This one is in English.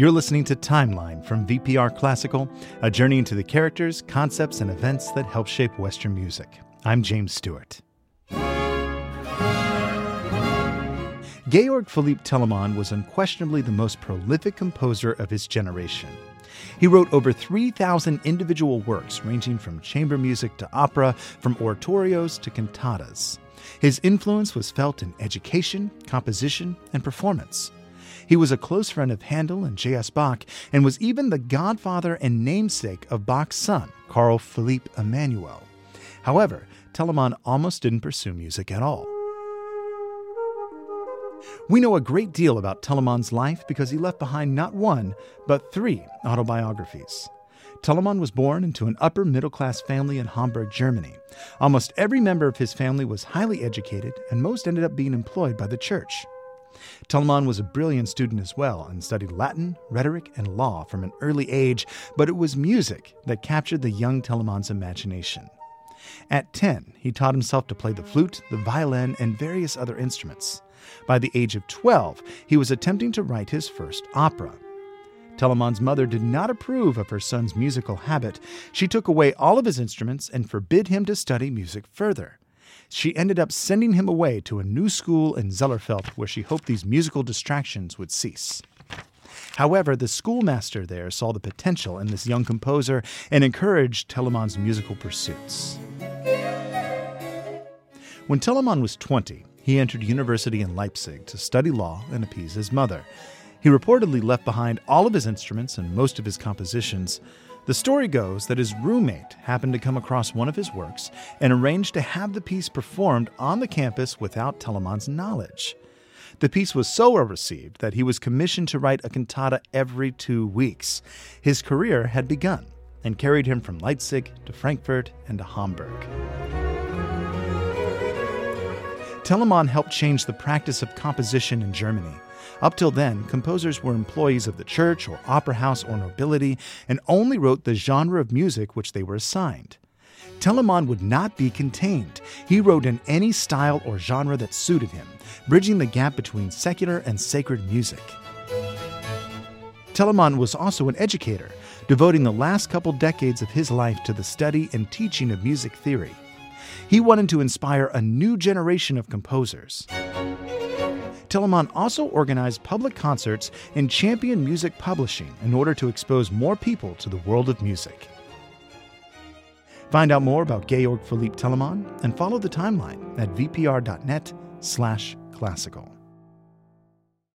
You're listening to Timeline from VPR Classical, a journey into the characters, concepts, and events that help shape Western music. I'm James Stewart. Georg Philipp Telemann was unquestionably the most prolific composer of his generation. He wrote over 3,000 individual works ranging from chamber music to opera, from oratorios to cantatas. His influence was felt in education, composition, and performance. He was a close friend of Handel and J.S. Bach and was even the godfather and namesake of Bach's son, Carl Philipp Emanuel. However, Telemann almost didn't pursue music at all. We know a great deal about Telemann's life because he left behind not one, but three autobiographies. Telemann was born into an upper middle class family in Hamburg, Germany. Almost every member of his family was highly educated, and most ended up being employed by the church. Telemann was a brilliant student as well and studied Latin, rhetoric, and law from an early age, but it was music that captured the young Telemann's imagination. At 10, he taught himself to play the flute, the violin, and various other instruments. By the age of 12, he was attempting to write his first opera. Telemann's mother did not approve of her son's musical habit. She took away all of his instruments and forbid him to study music further. She ended up sending him away to a new school in Zellerfeld where she hoped these musical distractions would cease. However, the schoolmaster there saw the potential in this young composer and encouraged Telemann's musical pursuits. When Telemann was 20, he entered university in Leipzig to study law and appease his mother. He reportedly left behind all of his instruments and most of his compositions. The story goes that his roommate happened to come across one of his works and arranged to have the piece performed on the campus without Telemann's knowledge. The piece was so well received that he was commissioned to write a cantata every two weeks. His career had begun and carried him from Leipzig to Frankfurt and to Hamburg. Telemann helped change the practice of composition in Germany. Up till then, composers were employees of the church or opera house or nobility and only wrote the genre of music which they were assigned. Telemann would not be contained. He wrote in any style or genre that suited him, bridging the gap between secular and sacred music. Telemann was also an educator, devoting the last couple decades of his life to the study and teaching of music theory. He wanted to inspire a new generation of composers. Telemann also organized public concerts and championed music publishing in order to expose more people to the world of music. Find out more about Georg Philipp Telemann and follow the timeline at vpr.net slash classical.